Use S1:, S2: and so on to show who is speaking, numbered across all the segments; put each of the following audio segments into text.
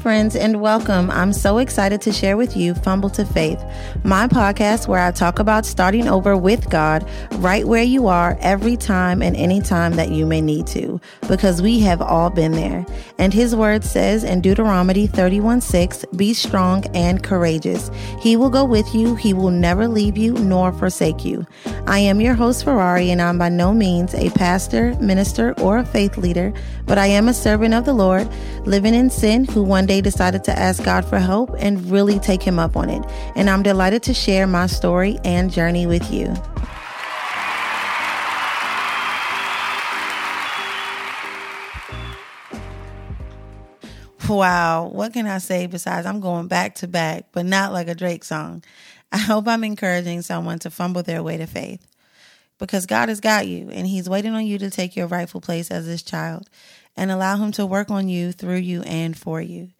S1: Friends, and welcome. I'm so excited to share with you Fumble to Faith, my podcast where I talk about starting over with God right where you are every time and any time that you may need to, because we have all been there. And His word says in Deuteronomy 31 6, Be strong and courageous. He will go with you, He will never leave you nor forsake you. I am your host, Ferrari, and I'm by no means a pastor, minister, or a faith leader, but I am a servant of the Lord, living in sin who one day decided to ask God for help and really take Him up on it. And I'm delighted to share my story and journey with you. Wow, what can I say besides I'm going back to back, but not like a Drake song? I hope I'm encouraging someone to fumble their way to faith because God has got you and He's waiting on you to take your rightful place as His child and allow Him to work on you, through you, and for you.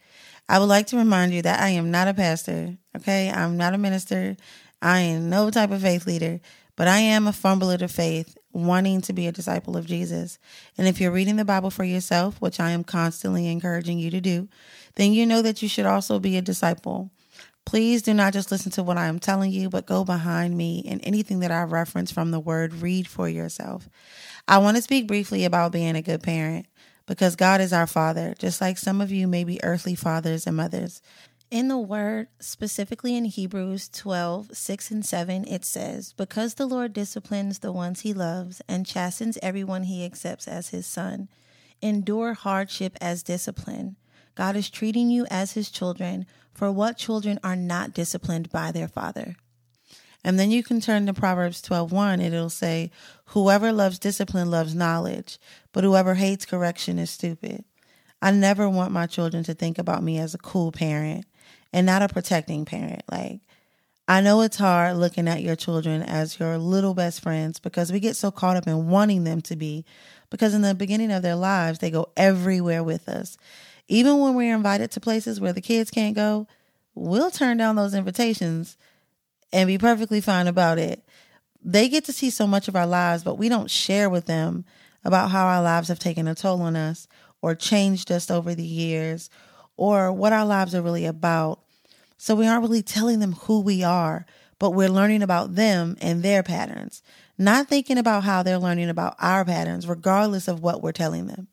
S1: I would like to remind you that I am not a pastor, okay? I'm not a minister. I am no type of faith leader, but I am a fumbler to faith, wanting to be a disciple of Jesus. And if you're reading the Bible for yourself, which I am constantly encouraging you to do, then you know that you should also be a disciple. Please do not just listen to what I am telling you, but go behind me and anything that I reference from the word, read for yourself. I want to speak briefly about being a good parent because God is our Father, just like some of you may be earthly fathers and mothers. In the word, specifically in Hebrews 12, 6 and 7, it says, Because the Lord disciplines the ones he loves and chastens everyone he accepts as his son, endure hardship as discipline. God is treating you as his children, for what children are not disciplined by their father? And then you can turn to Proverbs 12:1 and it'll say, "Whoever loves discipline loves knowledge, but whoever hates correction is stupid." I never want my children to think about me as a cool parent and not a protecting parent. Like I know it's hard looking at your children as your little best friends because we get so caught up in wanting them to be because in the beginning of their lives they go everywhere with us. Even when we're invited to places where the kids can't go, we'll turn down those invitations and be perfectly fine about it. They get to see so much of our lives, but we don't share with them about how our lives have taken a toll on us or changed us over the years or what our lives are really about. So we aren't really telling them who we are, but we're learning about them and their patterns, not thinking about how they're learning about our patterns, regardless of what we're telling them.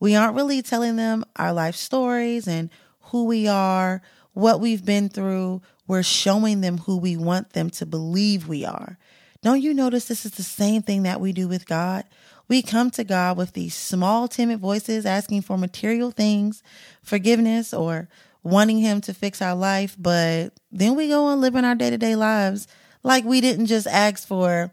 S1: We aren't really telling them our life stories and who we are, what we've been through, we're showing them who we want them to believe we are. Don't you notice this is the same thing that we do with God? We come to God with these small, timid voices asking for material things, forgiveness, or wanting Him to fix our life, but then we go on living our day to day lives like we didn't just ask for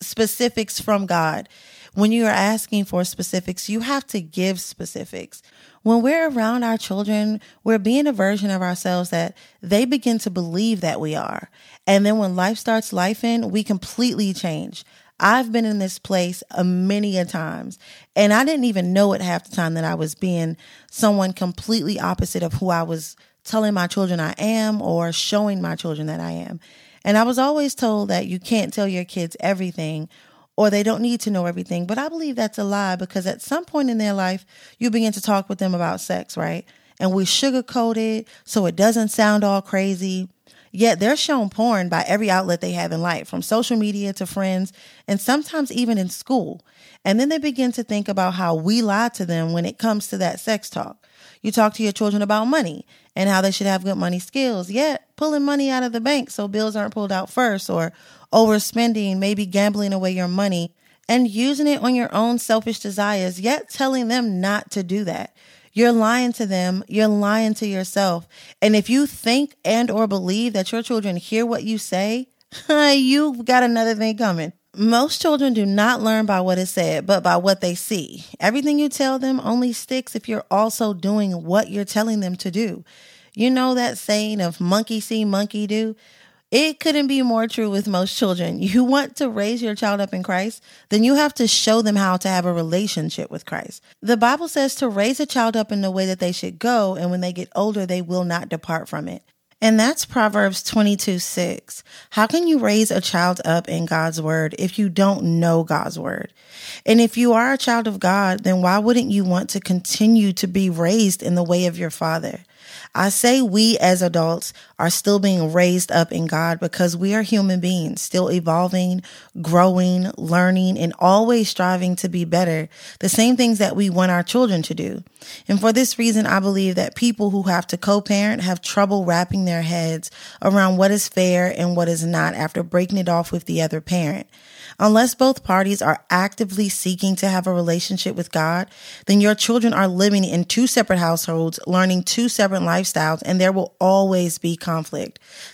S1: specifics from God. When you are asking for specifics, you have to give specifics. When we're around our children, we're being a version of ourselves that they begin to believe that we are. And then when life starts life in, we completely change. I've been in this place a many a times, and I didn't even know it half the time that I was being someone completely opposite of who I was telling my children I am or showing my children that I am. And I was always told that you can't tell your kids everything or they don't need to know everything. But I believe that's a lie because at some point in their life, you begin to talk with them about sex, right? And we sugarcoat it so it doesn't sound all crazy. Yet they're shown porn by every outlet they have in life, from social media to friends, and sometimes even in school. And then they begin to think about how we lie to them when it comes to that sex talk. You talk to your children about money and how they should have good money skills, yet pulling money out of the bank so bills aren't pulled out first, or overspending, maybe gambling away your money and using it on your own selfish desires, yet telling them not to do that. You're lying to them. You're lying to yourself. And if you think and or believe that your children hear what you say, you've got another thing coming. Most children do not learn by what is said, but by what they see. Everything you tell them only sticks if you're also doing what you're telling them to do. You know that saying of monkey see, monkey do? It couldn't be more true with most children. You want to raise your child up in Christ, then you have to show them how to have a relationship with Christ. The Bible says to raise a child up in the way that they should go, and when they get older, they will not depart from it. And that's Proverbs 22 6. How can you raise a child up in God's word if you don't know God's word? And if you are a child of God, then why wouldn't you want to continue to be raised in the way of your father? I say we as adults are still being raised up in God because we are human beings, still evolving, growing, learning, and always striving to be better. The same things that we want our children to do. And for this reason, I believe that people who have to co-parent have trouble wrapping their heads around what is fair and what is not after breaking it off with the other parent. Unless both parties are actively seeking to have a relationship with God, then your children are living in two separate households, learning two separate lifestyles, and there will always be conflict.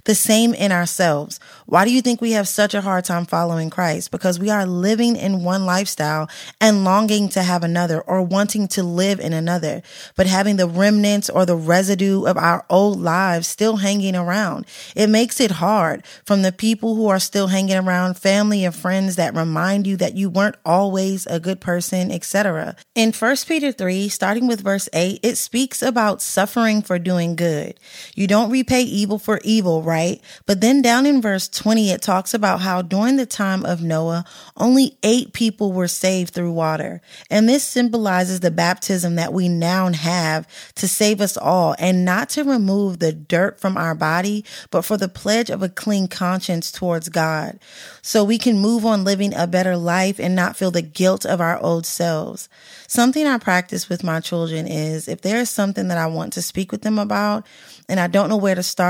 S1: The same in ourselves. Why do you think we have such a hard time following Christ? Because we are living in one lifestyle and longing to have another or wanting to live in another, but having the remnants or the residue of our old lives still hanging around. It makes it hard from the people who are still hanging around, family and friends that remind you that you weren't always a good person, etc. In 1 Peter 3, starting with verse 8, it speaks about suffering for doing good. You don't repay evil for evil, right? But then down in verse 20, it talks about how during the time of Noah, only eight people were saved through water. And this symbolizes the baptism that we now have to save us all and not to remove the dirt from our body, but for the pledge of a clean conscience towards God. So we can move on on living a better life and not feel the guilt of our old selves. Something I practice with my children is if there is something that I want to speak with them about and I don't know where to start,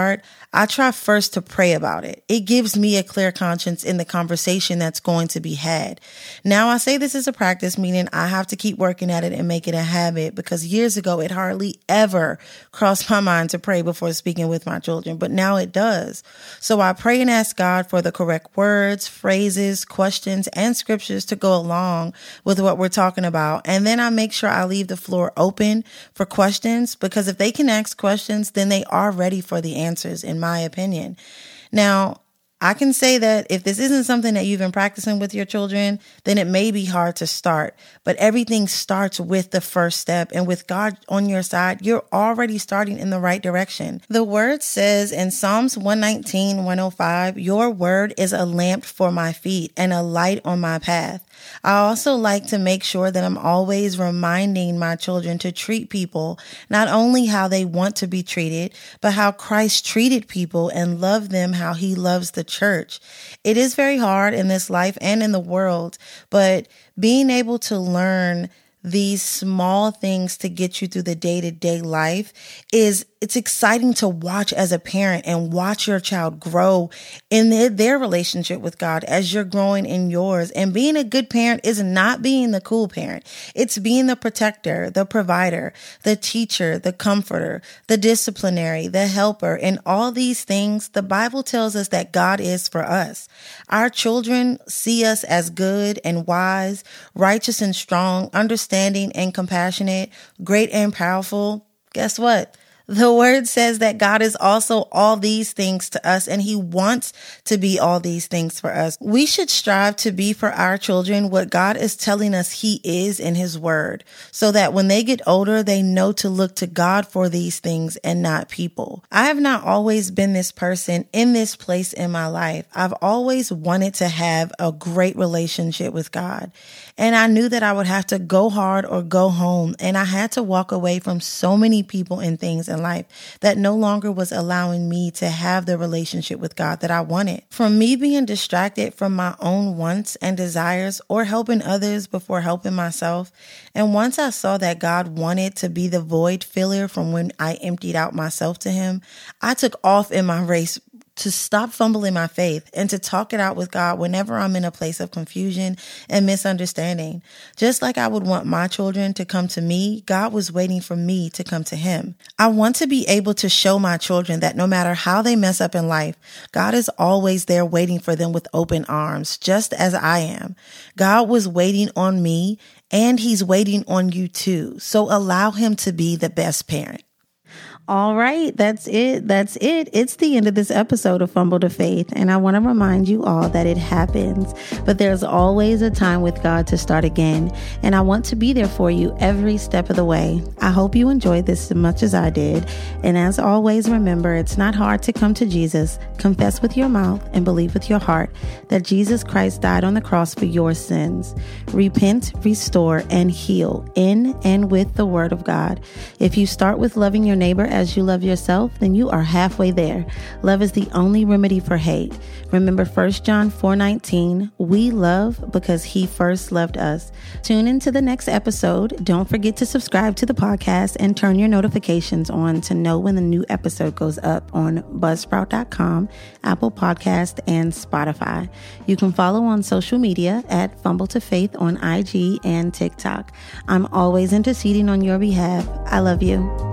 S1: I try first to pray about it. It gives me a clear conscience in the conversation that's going to be had. Now I say this is a practice, meaning I have to keep working at it and make it a habit because years ago it hardly ever crossed my mind to pray before speaking with my children, but now it does. So I pray and ask God for the correct words, phrases, questions, and scriptures to go along with what we're talking about. And then I make sure I leave the floor open for questions because if they can ask questions, then they are ready for the answers, in my opinion. Now, I can say that if this isn't something that you've been practicing with your children, then it may be hard to start. But everything starts with the first step. And with God on your side, you're already starting in the right direction. The word says in Psalms 119, 105, Your word is a lamp for my feet and a light on my path. I also like to make sure that I'm always reminding my children to treat people not only how they want to be treated, but how Christ treated people and love them how he loves the church. It is very hard in this life and in the world, but being able to learn these small things to get you through the day to day life is it's exciting to watch as a parent and watch your child grow in their, their, relationship with God as you're growing in yours. And being a good parent is not being the cool parent. It's being the protector, the provider, the teacher, the comforter, the disciplinary, the helper, and all these things. The Bible tells us that God is for us. Our children see us as good and wise, righteous and strong, understanding and compassionate, great and powerful. Guess what? The word says that God is also all these things to us and he wants to be all these things for us. We should strive to be for our children what God is telling us he is in his word so that when they get older, they know to look to God for these things and not people. I have not always been this person in this place in my life. I've always wanted to have a great relationship with God. And I knew that I would have to go hard or go home. And I had to walk away from so many people and things life that no longer was allowing me to have the relationship with God that I wanted. From me being distracted from my own wants and desires or helping others before helping myself. And once I saw that God wanted to be the void filler from when I emptied out myself to Him, I took off in my race to stop fumbling my faith and to talk it out with God whenever I'm in a place of confusion and misunderstanding. Just like I would want my children to come to me, God was waiting for me to come to Him. I want to be able to show my children that no matter how they mess up in life, God is always there waiting for them with open arms, just as I am. God was waiting on me and He's waiting on you too. So allow Him to be the best parent. All right, that's it. That's it. It's the end of this episode of Fumble to Faith. And I want to remind you all that it happens, but there's always a time with God to start again. And I want to be there for you every step of the way. I hope you enjoyed this as much as I did. And as always, remember it's not hard to come to Jesus, confess with your mouth, and believe with your heart that Jesus Christ died on the cross for your sins. Repent, restore, and heal in and with the Word of God. If you start with loving your neighbor as you love yourself, then you are halfway there. Love is the only remedy for hate. Remember 1 John 4:19, we love because he first loved us. Tune into the next episode. Don't forget to subscribe to the podcast and turn your notifications on to know when the new episode goes up on buzzsprout.com, Apple Podcast, and Spotify. You can follow on social media at Fumble to Faith on IG and TikTok. I'm always interceding on your behalf. I love you.